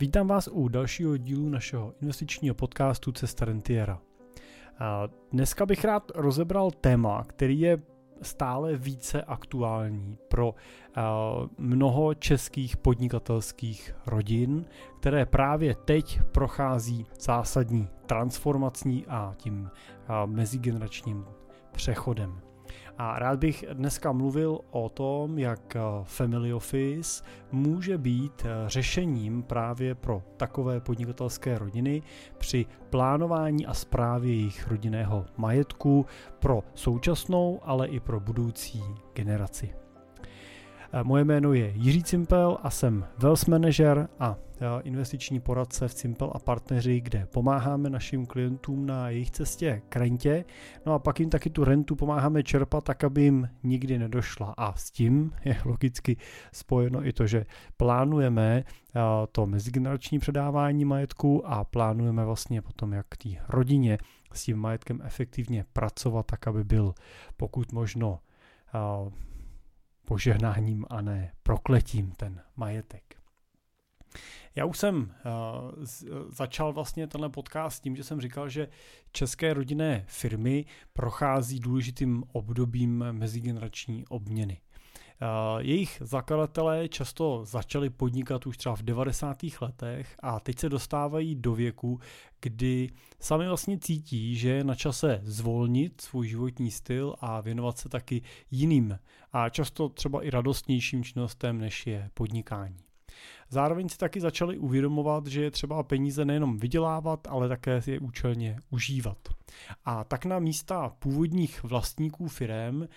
Vítám vás u dalšího dílu našeho investičního podcastu Cesta Rentiera. Dneska bych rád rozebral téma, který je stále více aktuální pro mnoho českých podnikatelských rodin, které právě teď prochází zásadní transformací a tím mezigeneračním přechodem. A rád bych dneska mluvil o tom, jak eh, Family Office může být eh, řešením právě pro takové podnikatelské rodiny při plánování a správě jejich rodinného majetku pro současnou, ale i pro budoucí generaci. Eh, moje jméno je Jiří Cimpel a jsem Wealth Manager a investiční poradce v Cimpel a partneři, kde pomáháme našim klientům na jejich cestě k rentě, no a pak jim taky tu rentu pomáháme čerpat tak, aby jim nikdy nedošla. A s tím je logicky spojeno i to, že plánujeme to mezigenerační předávání majetku a plánujeme vlastně potom, jak té rodině s tím majetkem efektivně pracovat, tak aby byl pokud možno požehnáním a ne prokletím ten majetek. Já už jsem uh, začal vlastně tenhle podcast tím, že jsem říkal, že české rodinné firmy prochází důležitým obdobím mezigenerační obměny. Uh, jejich zakladatelé často začali podnikat už třeba v 90. letech a teď se dostávají do věku, kdy sami vlastně cítí, že je na čase zvolnit svůj životní styl a věnovat se taky jiným a často třeba i radostnějším činnostem, než je podnikání. Zároveň si taky začali uvědomovat, že je třeba peníze nejenom vydělávat, ale také je účelně užívat. A tak na místa původních vlastníků firem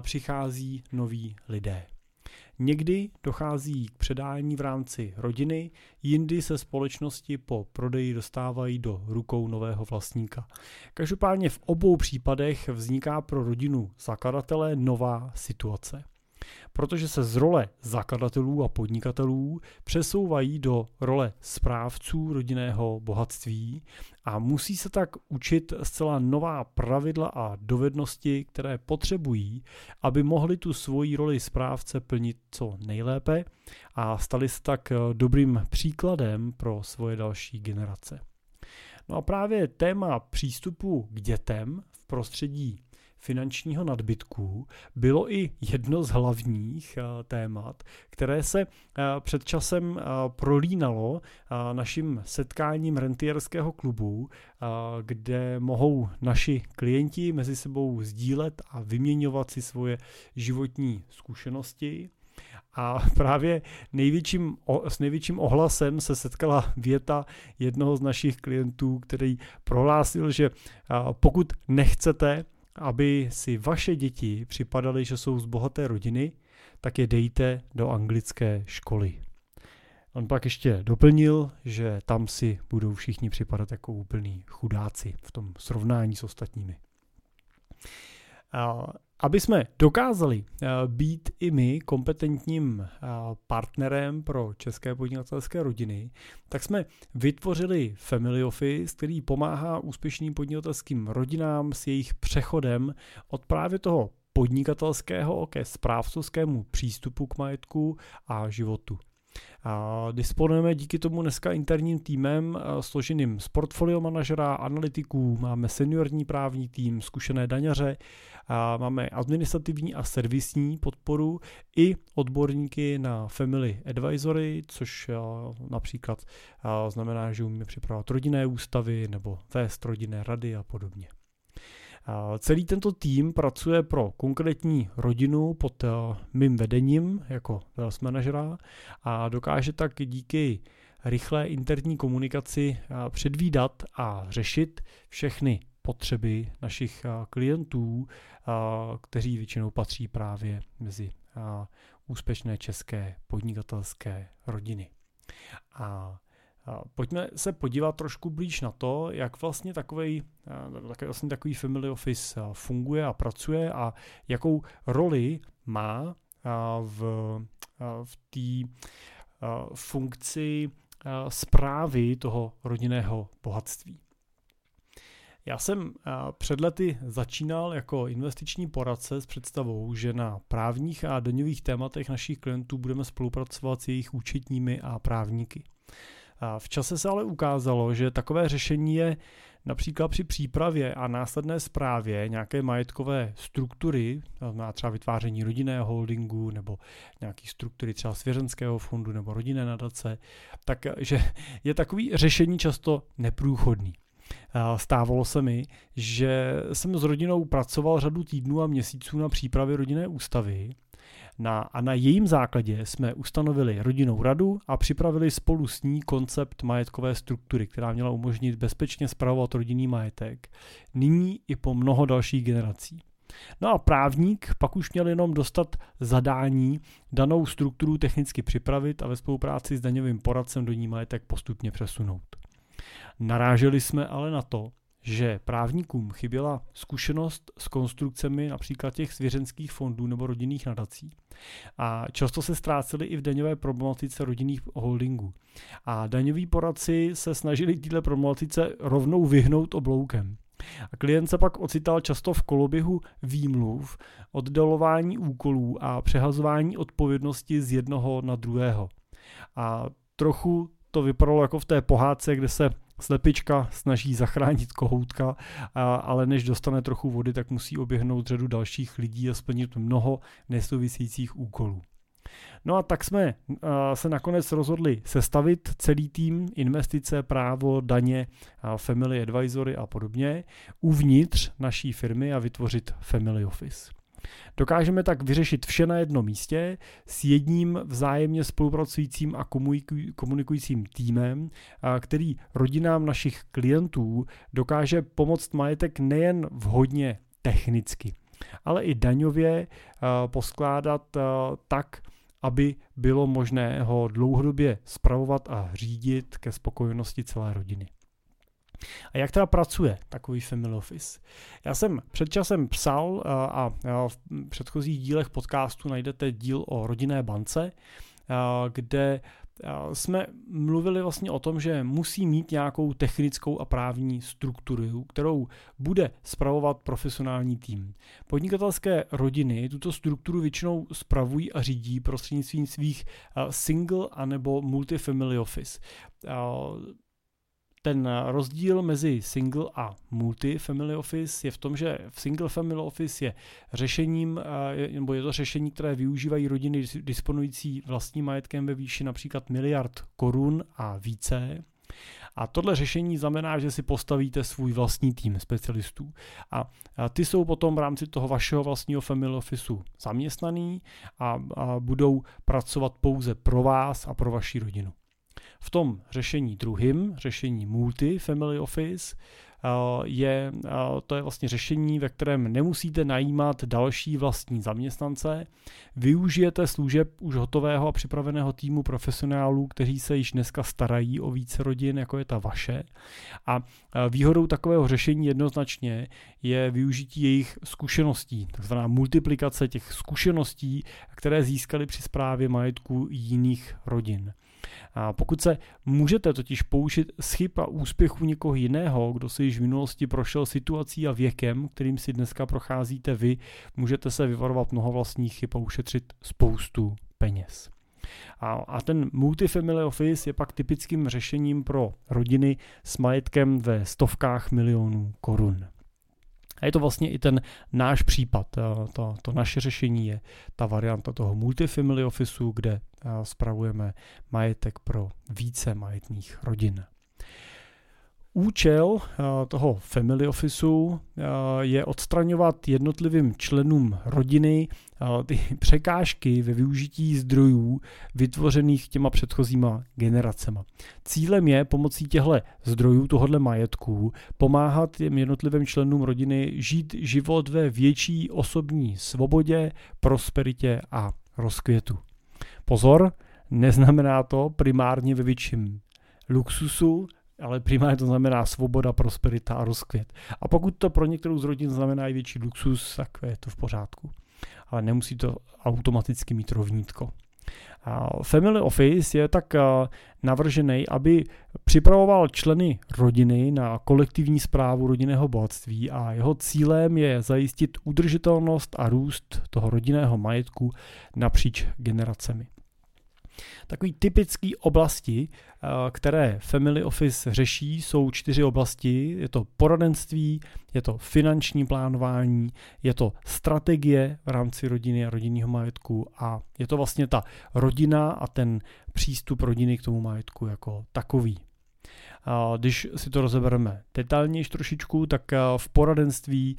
přichází noví lidé. Někdy dochází k předání v rámci rodiny, jindy se společnosti po prodeji dostávají do rukou nového vlastníka. Každopádně v obou případech vzniká pro rodinu zakladatele nová situace protože se z role zakladatelů a podnikatelů přesouvají do role správců rodinného bohatství a musí se tak učit zcela nová pravidla a dovednosti, které potřebují, aby mohli tu svoji roli správce plnit co nejlépe a stali se tak dobrým příkladem pro svoje další generace. No a právě téma přístupu k dětem v prostředí finančního nadbytku bylo i jedno z hlavních eh, témat, které se eh, před časem eh, prolínalo naším setkáním rentierského klubu, kde mohou naši klienti mezi sebou sdílet a vyměňovat si svoje životní zkušenosti. A právě největším, s největším ohlasem se setkala věta jednoho z našich klientů, který prohlásil, že pokud nechcete aby si vaše děti připadaly, že jsou z bohaté rodiny, tak je dejte do anglické školy. On pak ještě doplnil, že tam si budou všichni připadat jako úplný chudáci v tom srovnání s ostatními. Aby jsme dokázali eh, být i my kompetentním eh, partnerem pro české podnikatelské rodiny, tak jsme vytvořili Family Office, který pomáhá úspěšným podnikatelským rodinám s jejich přechodem od právě toho podnikatelského ke správcovskému přístupu k majetku a životu. Disponujeme díky tomu dneska interním týmem složeným z portfolio manažera, analytiků, máme seniorní právní tým, zkušené daňaře, máme administrativní a servisní podporu i odborníky na family advisory, což například znamená, že umíme připravovat rodinné ústavy nebo vést rodinné rady a podobně. Celý tento tým pracuje pro konkrétní rodinu pod eh, mým vedením jako wealth manažera a dokáže tak díky rychlé interní komunikaci eh, předvídat a řešit všechny potřeby našich eh, klientů, kteří většinou patří právě mezi úspěšné české podnikatelské rodiny. A Pojďme se podívat trošku blíž na to, jak vlastně takový, vlastně takový family office funguje a pracuje a jakou roli má v, v té funkci zprávy toho rodinného bohatství. Já jsem před lety začínal jako investiční poradce s představou, že na právních a daňových tématech našich klientů budeme spolupracovat s jejich účetními a právníky. V čase se ale ukázalo, že takové řešení je například při přípravě a následné zprávě nějaké majetkové struktury, třeba vytváření rodinného holdingu nebo nějaký struktury třeba svěřenského fondu nebo rodinné nadace, takže je takový řešení často neprůchodný. Stávalo se mi, že jsem s rodinou pracoval řadu týdnů a měsíců na přípravě rodinné ústavy na, a na jejím základě jsme ustanovili rodinnou radu a připravili spolu s ní koncept majetkové struktury, která měla umožnit bezpečně spravovat rodinný majetek, nyní i po mnoho dalších generací. No a právník pak už měl jenom dostat zadání danou strukturu technicky připravit a ve spolupráci s daňovým poradcem do ní majetek postupně přesunout. Naráželi jsme ale na to, že právníkům chyběla zkušenost s konstrukcemi například těch svěřenských fondů nebo rodinných nadací. A často se ztráceli i v daňové problematice rodinných holdingů. A daňoví poradci se snažili této problematice rovnou vyhnout obloukem. A klient se pak ocital často v koloběhu výmluv, oddalování úkolů a přehazování odpovědnosti z jednoho na druhého. A trochu to vypadalo jako v té pohádce, kde se slepička snaží zachránit kohoutka, a, ale než dostane trochu vody, tak musí oběhnout řadu dalších lidí a splnit mnoho nesouvisících úkolů. No a tak jsme se nakonec rozhodli sestavit celý tým, investice, právo, daně, family advisory a podobně uvnitř naší firmy a vytvořit family office. Dokážeme tak vyřešit vše na jednom místě s jedním vzájemně spolupracujícím a komunikujícím týmem, který rodinám našich klientů dokáže pomoct majetek nejen vhodně technicky, ale i daňově poskládat tak, aby bylo možné ho dlouhodobě spravovat a řídit ke spokojenosti celé rodiny. A jak teda pracuje takový family office? Já jsem před časem psal a v předchozích dílech podcastu najdete díl o rodinné bance, kde jsme mluvili vlastně o tom, že musí mít nějakou technickou a právní strukturu, kterou bude spravovat profesionální tým. Podnikatelské rodiny tuto strukturu většinou spravují a řídí prostřednictvím svých single anebo multifamily office ten rozdíl mezi single a multi-family office je v tom, že v single family office je řešením, eh, nebo je to řešení, které využívají rodiny disponující vlastním majetkem ve výši například miliard korun a více. A tohle řešení znamená, že si postavíte svůj vlastní tým specialistů. A, ty jsou potom v rámci toho vašeho vlastního family officeu zaměstnaný a, a budou pracovat pouze pro vás a pro vaši rodinu. V tom řešení druhým, řešení multi-family office, eh, je, eh, to je vlastně řešení, ve kterém nemusíte najímat další vlastní zaměstnance, využijete služeb už hotového a připraveného týmu profesionálů, kteří se již dneska starají o více rodin, jako je ta vaše. A eh, výhodou takového řešení jednoznačně je využití jejich zkušeností, takzvaná multiplikace těch zkušeností, které získali při správě majetku jiných rodin. A pokud se můžete totiž poučit z chyb a úspěchů někoho jiného, kdo si již v minulosti prošel situací a věkem, kterým si dneska procházíte vy, můžete se vyvarovat mnoho vlastních chyb a ušetřit spoustu peněz. A, a ten multifamily office je pak typickým řešením pro rodiny s majetkem ve stovkách milionů korun. A je to vlastně i ten náš případ. To, to naše řešení je ta varianta toho multifamily officeu, kde spravujeme majetek pro více majetných rodin. Účel eh, toho family officeu eh, je odstraňovat jednotlivým členům rodiny eh, ty překážky ve využití zdrojů vytvořených těma předchozíma generacema. Cílem je pomocí těchto zdrojů, tohohle majetku, pomáhat těm jednotlivým členům rodiny žít život ve větší osobní svobodě, prosperitě a rozkvětu. Pozor, neznamená to primárně ve větším luxusu, ale primárně to znamená svoboda, prosperita a rozkvět. A pokud to pro některou z rodin znamená i větší luxus, tak je to v pořádku. Ale nemusí to automaticky mít rovnítko. Family Office je tak navržený, aby připravoval členy rodiny na kolektivní zprávu rodinného bohatství a jeho cílem je zajistit udržitelnost a růst toho rodinného majetku napříč generacemi. Takový typický oblasti, eh, které Family Office řeší, jsou čtyři oblasti. Je to poradenství, je to finanční plánování, je to strategie v rámci rodiny a rodinného majetku a je to vlastně ta rodina a ten přístup rodiny k tomu majetku jako takový. Když si to rozebereme detailnější trošičku, tak v poradenství,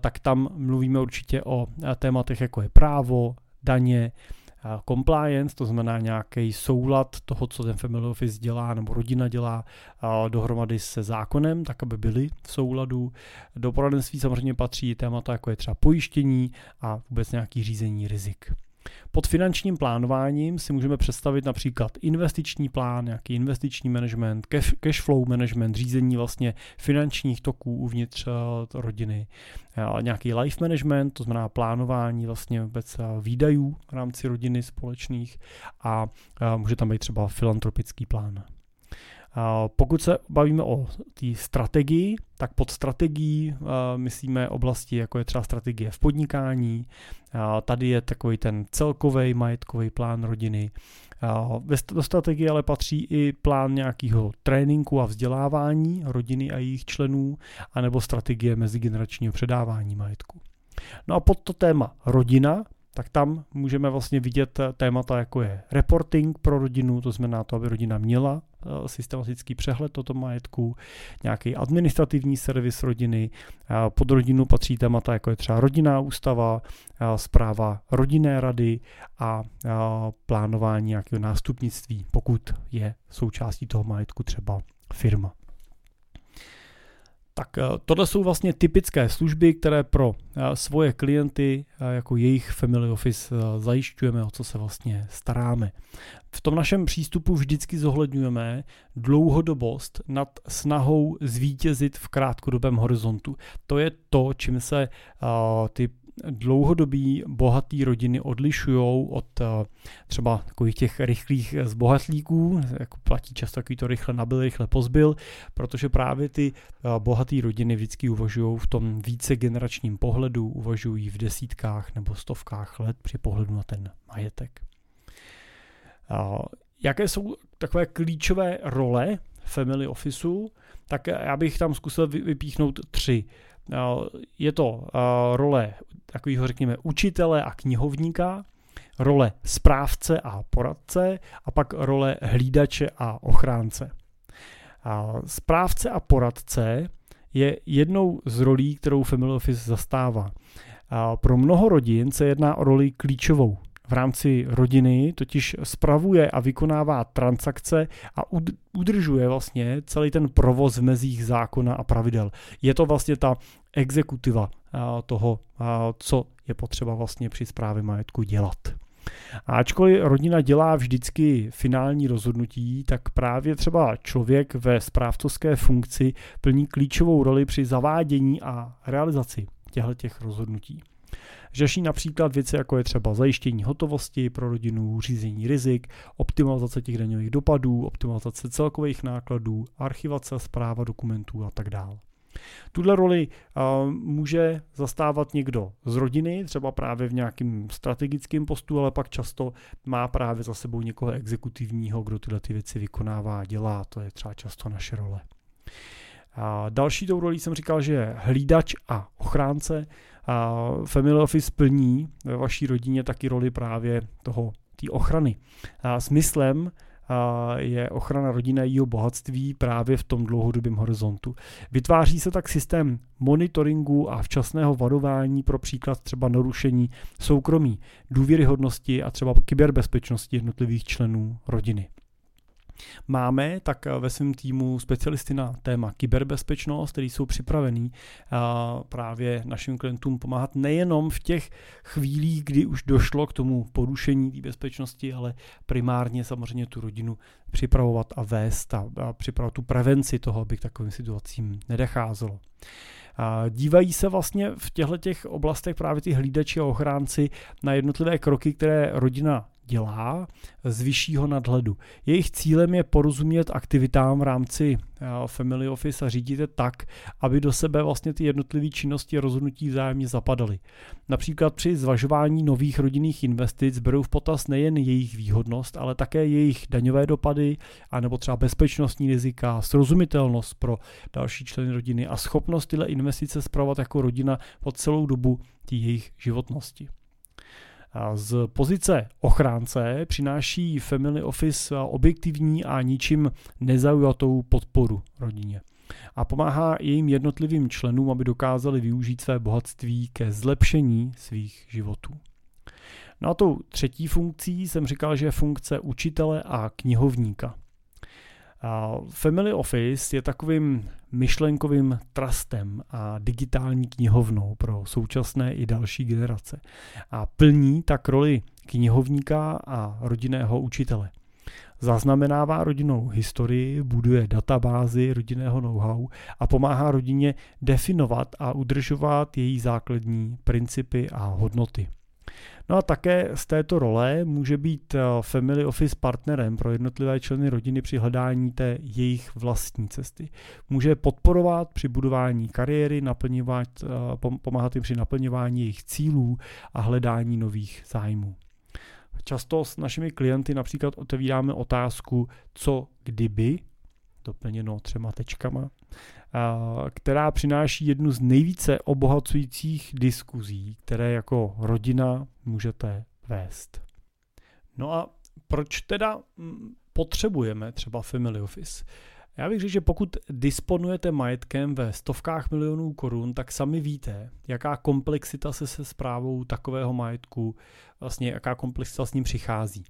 tak tam mluvíme určitě o tématech jako je právo, daně, compliance, to znamená nějaký soulad toho, co ten family office dělá nebo rodina dělá dohromady se zákonem, tak aby byly v souladu. Do poradenství samozřejmě patří témata, jako je třeba pojištění a vůbec nějaký řízení rizik. Pod finančním plánováním si můžeme představit například investiční plán, nějaký investiční management, cash flow management, řízení vlastně finančních toků uvnitř eh, rodiny, eh, nějaký life management, to znamená plánování vlastně vůbec eh, výdajů v rámci rodiny společných a může tam být třeba filantropický plán. Pokud se bavíme o té strategii, tak pod strategií myslíme oblasti, jako je třeba strategie v podnikání, tady je takový ten celkový majetkový plán rodiny. Do strategie ale patří i plán nějakého tréninku a vzdělávání rodiny a jejich členů, anebo strategie mezigeneračního předávání majetku. No a pod to téma rodina tak tam můžeme vlastně vidět témata, jako je reporting pro rodinu, to znamená to, aby rodina měla systematický přehled toto majetku, nějaký administrativní servis rodiny, pod rodinu patří témata, jako je třeba rodinná ústava, zpráva rodinné rady a plánování nějakého nástupnictví, pokud je součástí toho majetku třeba firma. Tak eh, tohle jsou vlastně typické služby, které pro eh, svoje klienty eh, jako jejich family office zajišťujeme, o co se vlastně staráme. V tom našem přístupu vždycky zohledňujeme dlouhodobost nad snahou zvítězit v krátkodobém horizontu. To je to, čím se ty dlouhodobí bohatý rodiny odlišují od uh, třeba takových těch rychlých zbohatlíků, jako platí často takový to rychle nabil, rychle pozbyl, protože právě ty uh, bohatý rodiny vždycky uvažují v tom více generačním pohledu, uvažují v desítkách nebo stovkách let při pohledu na ten majetek. Jaké jsou takové klíčové role family officeu, tak já bych tam zkusil vypíchnout tři. Je to role takového, řekněme, učitele a knihovníka, role správce a poradce a pak role hlídače a ochránce. Správce a poradce je jednou z rolí, kterou Family Office zastává. Pro mnoho rodin se jedná o roli klíčovou v rámci rodiny totiž spravuje a vykonává transakce a udržuje vlastně celý ten provoz v mezích zákona a pravidel. Je to vlastně ta exekutiva toho, co je potřeba vlastně při správě majetku dělat. A ačkoliv rodina dělá vždycky finální rozhodnutí, tak právě třeba člověk ve správcovské funkci plní klíčovou roli při zavádění a realizaci těchto rozhodnutí. Řeší například věci, jako je třeba zajištění hotovosti pro rodinu, řízení rizik, optimalizace těch daňových dopadů, optimalizace celkových nákladů, archivace zpráva dokumentů a tak dále. Tuhle roli uh, může zastávat někdo z rodiny, třeba právě v nějakém strategickém postu, ale pak často má právě za sebou někoho exekutivního, kdo tyhle ty věci vykonává a dělá. To je třeba často naše role. Další tou rolí jsem říkal, že je hlídač a ochránce. Family Office plní ve vaší rodině taky roli právě toho té ochrany. A smyslem je ochrana rodiny a bohatství právě v tom dlouhodobém horizontu. Vytváří se tak systém monitoringu a včasného varování pro příklad třeba narušení soukromí, důvěryhodnosti a třeba kyberbezpečnosti jednotlivých členů rodiny. Máme tak ve svém týmu specialisty na téma kyberbezpečnost, kteří jsou připravení právě našim klientům pomáhat nejenom v těch chvílích, kdy už došlo k tomu porušení té bezpečnosti, ale primárně samozřejmě tu rodinu připravovat a vést a, a připravovat tu prevenci toho, aby k takovým situacím nedecházelo. Dívají se vlastně v těchto těch oblastech právě ty hlídači a ochránci na jednotlivé kroky, které rodina dělá z vyššího nadhledu. Jejich cílem je porozumět aktivitám v rámci eh, Family Office a řídit je tak, aby do sebe vlastně ty jednotlivé činnosti a rozhodnutí vzájemně zapadaly. Například při zvažování nových rodinných investic berou v potaz nejen jejich výhodnost, ale také jejich daňové dopady, anebo třeba bezpečnostní rizika, srozumitelnost pro další členy rodiny a schopnost tyhle investice zpravovat jako rodina po celou dobu jejich životnosti. Z pozice ochránce přináší Family Office objektivní a ničím nezaujatou podporu rodině a pomáhá jejím jednotlivým členům, aby dokázali využít své bohatství ke zlepšení svých životů. No a tou třetí funkcí jsem říkal, že je funkce učitele a knihovníka. Family Office je takovým myšlenkovým trustem a digitální knihovnou pro současné i další generace a plní tak roli knihovníka a rodinného učitele. Zaznamenává rodinnou historii, buduje databázy rodinného know-how a pomáhá rodině definovat a udržovat její základní principy a hodnoty. No a také z této role může být eh, Family Office partnerem pro jednotlivé členy rodiny při hledání té jejich vlastní cesty. Může podporovat při budování kariéry, naplňovat, eh, pomáhat jim při naplňování jejich cílů a hledání nových zájmů. Často s našimi klienty například otevíráme otázku, co kdyby, doplněno třema tečkama, která přináší jednu z nejvíce obohacujících diskuzí, které jako rodina můžete vést. No a proč teda mm, potřebujeme třeba Family Office? Já bych řekl, že pokud disponujete majetkem ve stovkách milionů korun, tak sami víte, jaká komplexita se se zprávou takového majetku, vlastně jaká komplexita s ním přichází.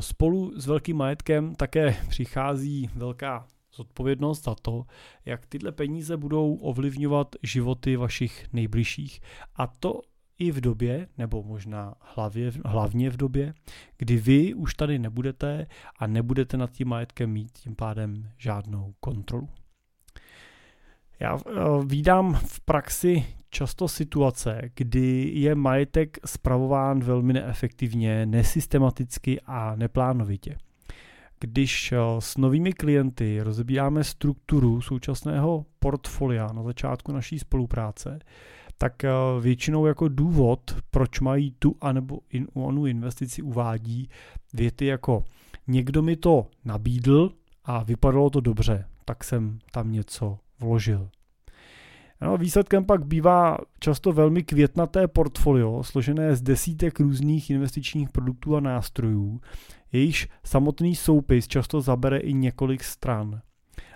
Spolu s velkým majetkem také přichází velká zodpovědnost za to, jak tyhle peníze budou ovlivňovat životy vašich nejbližších. A to i v době, nebo možná hlavě, hlavně v době, kdy vy už tady nebudete a nebudete nad tím majetkem mít tím pádem žádnou kontrolu. Já eh, vídám v praxi často situace, kdy je majetek spravován velmi neefektivně, nesystematicky a neplánovitě. Když eh, s novými klienty rozebíráme strukturu současného portfolia na začátku naší spolupráce, tak eh, většinou jako důvod, proč mají tu anebo in, onu investici uvádí věty jako někdo mi to nabídl a vypadalo to dobře, tak jsem tam něco vložil. No, výsledkem pak bývá často velmi květnaté portfolio, složené z desítek různých investičních produktů a nástrojů, jejíž samotný soupis často zabere i několik stran.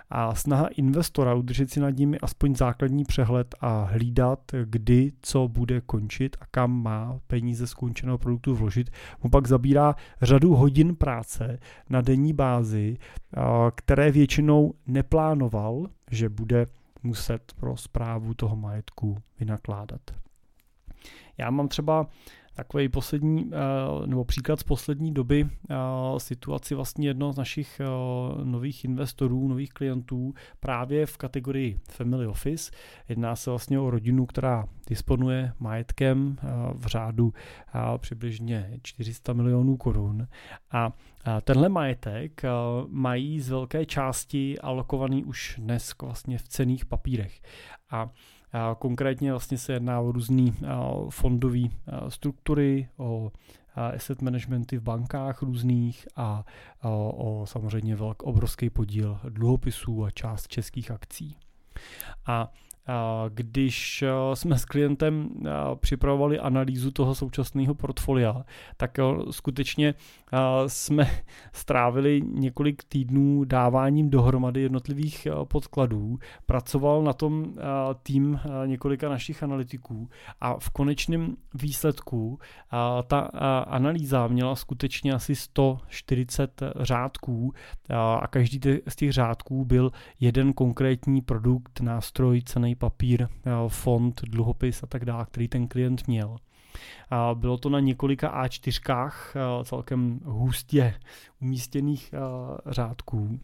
A snaha investora udržet si nad nimi aspoň základní přehled a hlídat, kdy co bude končit a kam má peníze skončeného produktu vložit, mu pak zabírá řadu hodin práce na denní bázi, které většinou neplánoval, že bude muset pro zprávu toho majetku vynakládat. Já mám třeba takový poslední, eh, nebo příklad z poslední doby eh, situaci vlastně jednoho z našich eh, nových investorů, nových klientů právě v kategorii Family Office. Jedná se vlastně o rodinu, která disponuje majetkem v řádu přibližně 400 milionů korun a tenhle majetek mají z velké části alokovaný už dnes vlastně v cených papírech. A Konkrétně vlastně se jedná o různé fondové struktury, o asset managementy v bankách různých a o, samozřejmě velk, obrovský podíl dluhopisů a část českých akcí. A když jsme s klientem připravovali analýzu toho současného portfolia, tak skutečně jsme strávili několik týdnů dáváním dohromady jednotlivých podkladů. Pracoval na tom tým několika našich analytiků a v konečném výsledku ta analýza měla skutečně asi 140 řádků a každý z těch řádků byl jeden konkrétní produkt, nástroj, cený papír, eh, fond, dluhopis a tak dále, který ten klient měl. Bylo to na několika A4, eh, celkem hustě umístěných řádků.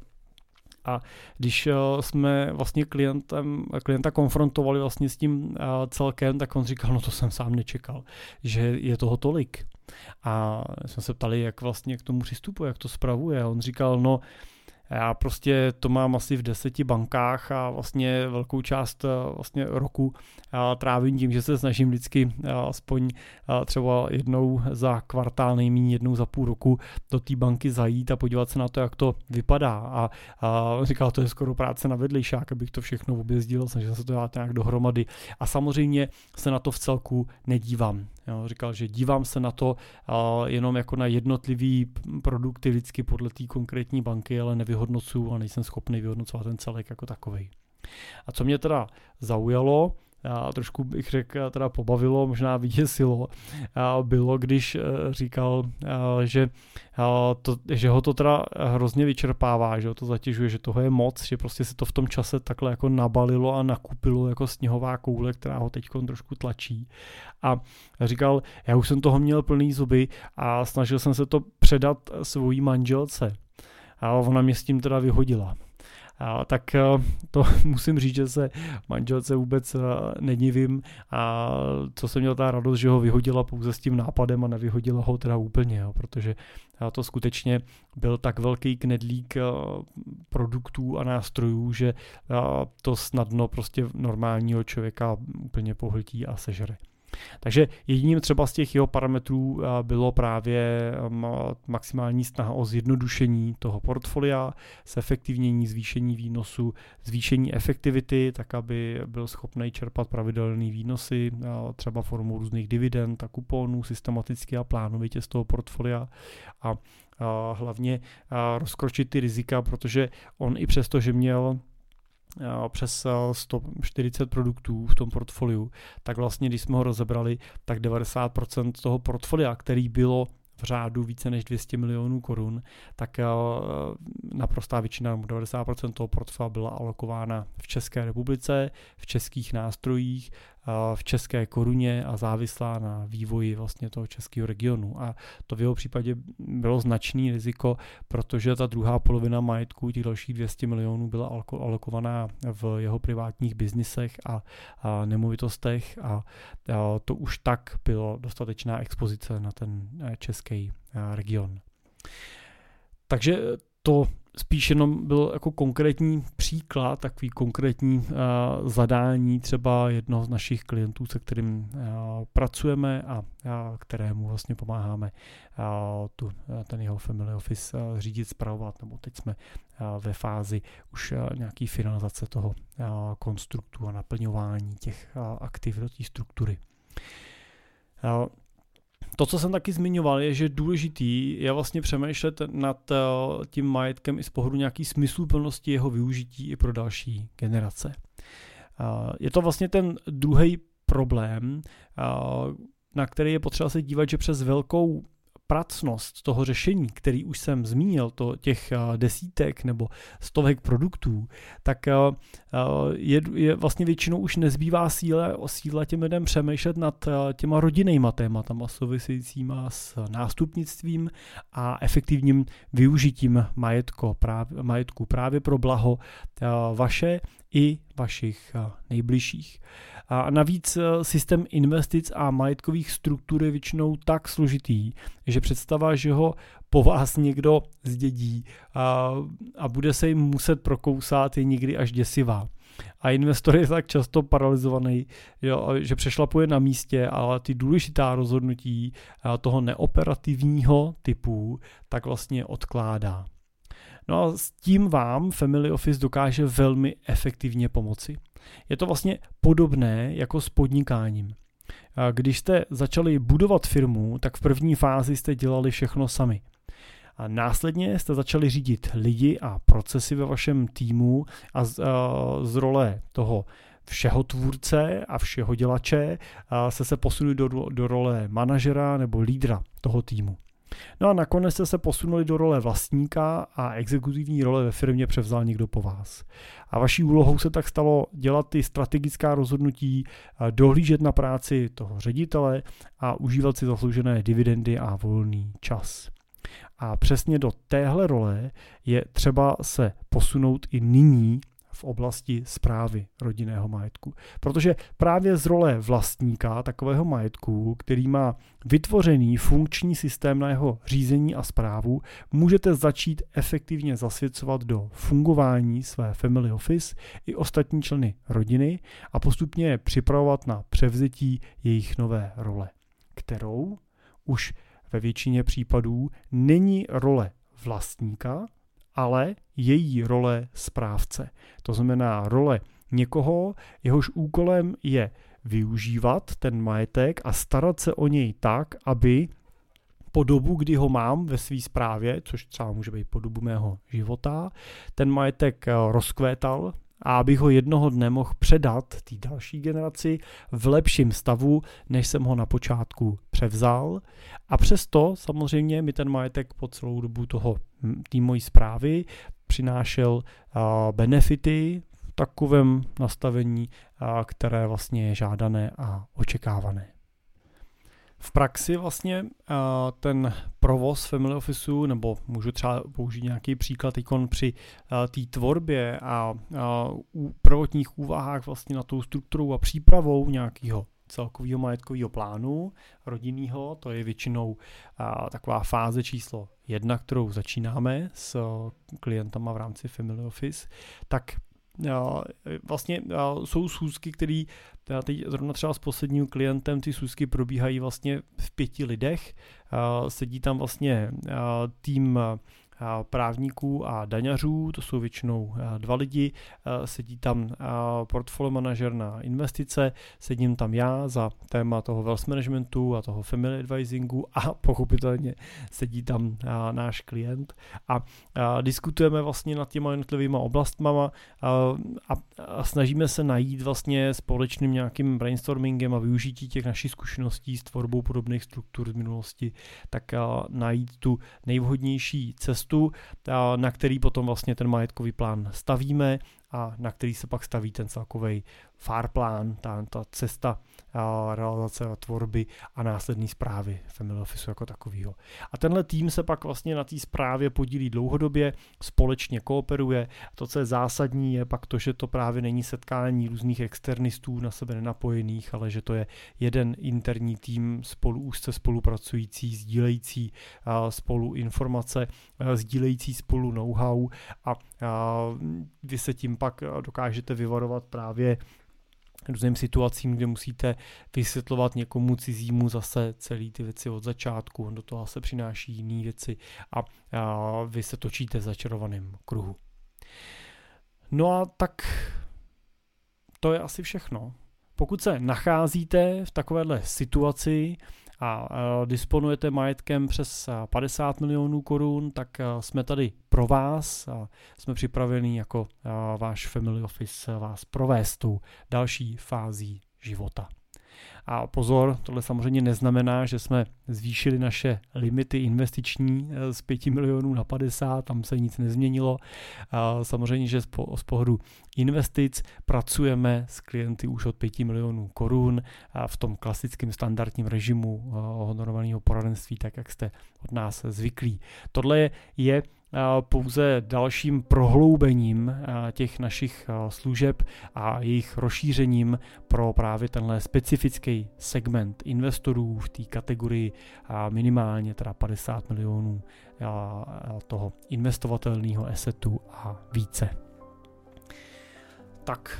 A když jsme vlastně klientem, klienta konfrontovali vlastně s tím celkem, tak on říkal, no to jsem sám nečekal, že je toho tolik. A jsme se ptali, jak vlastně k tomu přistupuje, jak to spravuje. On říkal, no já prostě to mám asi v deseti bankách a vlastně velkou část eh, vlastně roku eh, trávím tím, že se snažím vždycky eh, aspoň třeba jednou za kvartál, nejméně jednou za půl roku do té banky zajít a podívat se na to, jak to vypadá. A, a říkal, to je skoro práce na vedlejšák, abych to všechno objezdil, snažil se to dát nějak dohromady. A samozřejmě se na to v celku nedívám. Jo, říkal, že dívám se na to jenom jako na jednotlivý produkty vždycky podle té konkrétní banky, ale nevyhodnocuju a nejsem schopný vyhodnocovat ten celek jako takový. A co mě teda zaujalo, a trošku bych řekl, teda pobavilo, možná vyděsilo, bylo, když e, říkal, že, to, že ho to teda hrozně vyčerpává, že ho to zatěžuje, že toho je moc, že prostě se to v tom čase takhle jako nabalilo a nakupilo jako sněhová koule, která ho teď trošku tlačí. A říkal, já už jsem toho měl plný zuby a snažil jsem se to předat svojí manželce. A ona mě s tím teda vyhodila. A, tak eh, to musím říct, že se manželce vůbec eh, nedivím a co jsem měl ta radost, že ho vyhodila pouze s tím nápadem a nevyhodila ho teda úplně, jo, protože eh, to skutečně byl tak velký knedlík produktů a nástrojů, že to snadno prostě normálního člověka úplně pohltí a sežere. Takže jedním třeba z těch jeho parametrů eh, bylo právě maximální snaha o zjednodušení toho portfolia, zefektivnění, zvýšení výnosu, zvýšení efektivity, tak aby byl schopný čerpat pravidelné výnosy, eh, třeba formou různých dividend a kuponů, systematicky a plánovitě z toho portfolia. A hlavně rozkročit ty rizika, protože on i přesto, že měl přes 140 produktů v tom portfoliu, tak vlastně, když jsme ho rozebrali, tak 90% toho portfolia, který bylo v řádu více než 200 milionů korun, tak naprostá většina, 90% toho portfolia byla alokována v České republice, v českých nástrojích, v české koruně a závislá na vývoji vlastně toho českého regionu. A to v jeho případě bylo značný riziko, protože ta druhá polovina majetku, těch dalších 200 milionů, byla alokovaná v jeho privátních biznisech a, a nemovitostech a, a to už tak bylo dostatečná expozice na ten eh, český eh, region. Takže to spíš jenom byl jako konkrétní příklad, takový konkrétní uh, zadání třeba jednoho z našich klientů, se kterým uh, pracujeme a uh, kterému vlastně pomáháme uh, tu, uh, ten jeho family office uh, řídit, zpravovat, nebo teď jsme uh, ve fázi už uh, nějaký finalizace toho uh, konstruktu a naplňování těch uh, aktiv do té struktury. Uh, to, co jsem taky zmiňoval, je, že důležitý je vlastně přemýšlet nad eh, tím majetkem i z pohledu nějaký smysluplnosti jeho využití i pro další generace. Eh, je to vlastně ten druhý problém, eh, na který je potřeba se dívat, že přes velkou pracnost toho řešení, který už jsem zmínil, to těch eh, desítek nebo stovek produktů, tak eh, eh, je, je vlastně většinou už nezbývá síle, síle těm lidem přemýšlet nad těma rodinnýma tématama souvisejícíma s nástupnictvím a efektivním využitím majetko, právě, majetku právě pro blaho vaše i vašich nejbližších. A navíc eh, systém investic a majetkových struktur je většinou tak složitý, že představa, že ho po vás někdo zdědí a, a bude se jim muset prokousat, je někdy až děsivá. A investor je tak často paralizovaný, jo, že přešlapuje na místě, ale ty důležitá rozhodnutí toho neoperativního typu tak vlastně odkládá. No a s tím vám Family Office dokáže velmi efektivně pomoci. Je to vlastně podobné jako s podnikáním. Když jste začali budovat firmu, tak v první fázi jste dělali všechno sami. A následně jste začali řídit lidi a procesy ve vašem týmu a z, z role toho všeho tvůrce a všeho dělače se se posunuli do, do role manažera nebo lídra toho týmu. No a nakonec jste se posunuli do role vlastníka a exekutivní role ve firmě převzal někdo po vás. A vaší úlohou se tak stalo dělat ty strategická rozhodnutí, dohlížet na práci toho ředitele a užívat si zasloužené dividendy a volný čas. A přesně do téhle role je třeba se posunout i nyní v oblasti zprávy rodinného majetku. Protože právě z role vlastníka takového majetku, který má vytvořený funkční systém na jeho řízení a zprávu, můžete začít efektivně zasvěcovat do fungování své family office i ostatní členy rodiny a postupně je připravovat na převzetí jejich nové role, kterou už ve většině případů není role vlastníka, ale její role správce. To znamená role někoho, jehož úkolem je využívat ten majetek a starat se o něj tak, aby po dobu, kdy ho mám ve své správě, což třeba může být po dobu mého života, ten majetek eh, rozkvétal, a abych ho jednoho dne mohl předat té další generaci v lepším stavu, než jsem ho na počátku převzal. A přesto samozřejmě mi ten majetek po celou dobu toho té mojí zprávy přinášel uh, benefity v takovém nastavení, uh, které vlastně je žádané a očekávané. V praxi vlastně ten provoz Family Officeu, nebo můžu třeba použít nějaký příklad ikon při té tvorbě a u prvotních úvahách vlastně na tou strukturou a přípravou nějakého celkového majetkového plánu rodinného, to je většinou taková fáze číslo jedna, kterou začínáme s klientama v rámci Family Office, tak vlastně jsou schůzky, které teď zrovna třeba s posledním klientem ty schůzky probíhají vlastně v pěti lidech. Sedí tam vlastně tým právníků a daňařů, to jsou většinou dva lidi, sedí tam portfolio manažer na investice, sedím tam já za téma toho wealth managementu a toho family advisingu a pochopitelně sedí tam náš klient. A diskutujeme vlastně nad těma jednotlivýma oblastmama a snažíme se najít vlastně společným nějakým brainstormingem a využití těch našich zkušeností s tvorbou podobných struktur z minulosti, tak najít tu nejvhodnější cestu cestu, na který potom vlastně ten majetkový plán stavíme a na který se pak staví ten celkový far plán, ta, ta cesta a realizace a tvorby a následní zprávy Family Office jako takového. A tenhle tým se pak vlastně na té zprávě podílí dlouhodobě, společně kooperuje. To, co je zásadní, je pak to, že to právě není setkání různých externistů na sebe nenapojených, ale že to je jeden interní tým spolu úzce spolupracující, sdílející spolu informace, sdílející spolu know-how a vy se tím pak dokážete vyvarovat právě různým situacím, kde musíte vysvětlovat někomu cizímu zase celý ty věci od začátku, on do toho se přináší jiné věci a, a vy se točíte v začarovaném kruhu. No a tak to je asi všechno. Pokud se nacházíte v takovéhle situaci, a disponujete majetkem přes 50 milionů korun, tak jsme tady pro vás a jsme připraveni jako váš family office vás provést tou další fází života. A pozor, tohle samozřejmě neznamená, že jsme zvýšili naše limity investiční eh, z 5 milionů na 50, tam se nic nezměnilo. Samozřejmě, že z pohledu investic pracujeme s klienty už od 5 milionů korun v tom klasickém standardním režimu eh, honorovaného poradenství, tak jak jste od nás zvyklí. Tohle je pouze dalším prohloubením těch našich služeb a jejich rozšířením pro právě tenhle specifický segment investorů v té kategorii minimálně teda 50 milionů toho investovatelného assetu a více. Tak,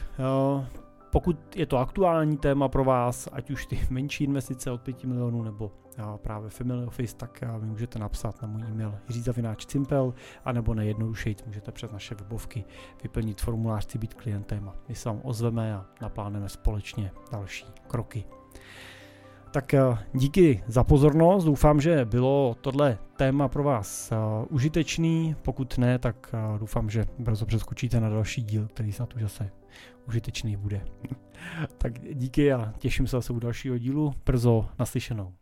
pokud je to aktuální téma pro vás, ať už ty menší investice od 5 milionů nebo právě Family Office, tak mi můžete napsat na můj e-mail jiřizavináč.cimpel a nebo nejjednodušejc můžete přes naše webovky vyplnit formulář chci být klientem my se vám ozveme a naplánujeme společně další kroky. Tak díky za pozornost, doufám, že bylo tohle téma pro vás užitečný, pokud ne, tak doufám, že brzo přeskočíte na další díl, který snad už zase užitečný bude. tak díky a těším se zase u dalšího dílu, brzo naslyšenou.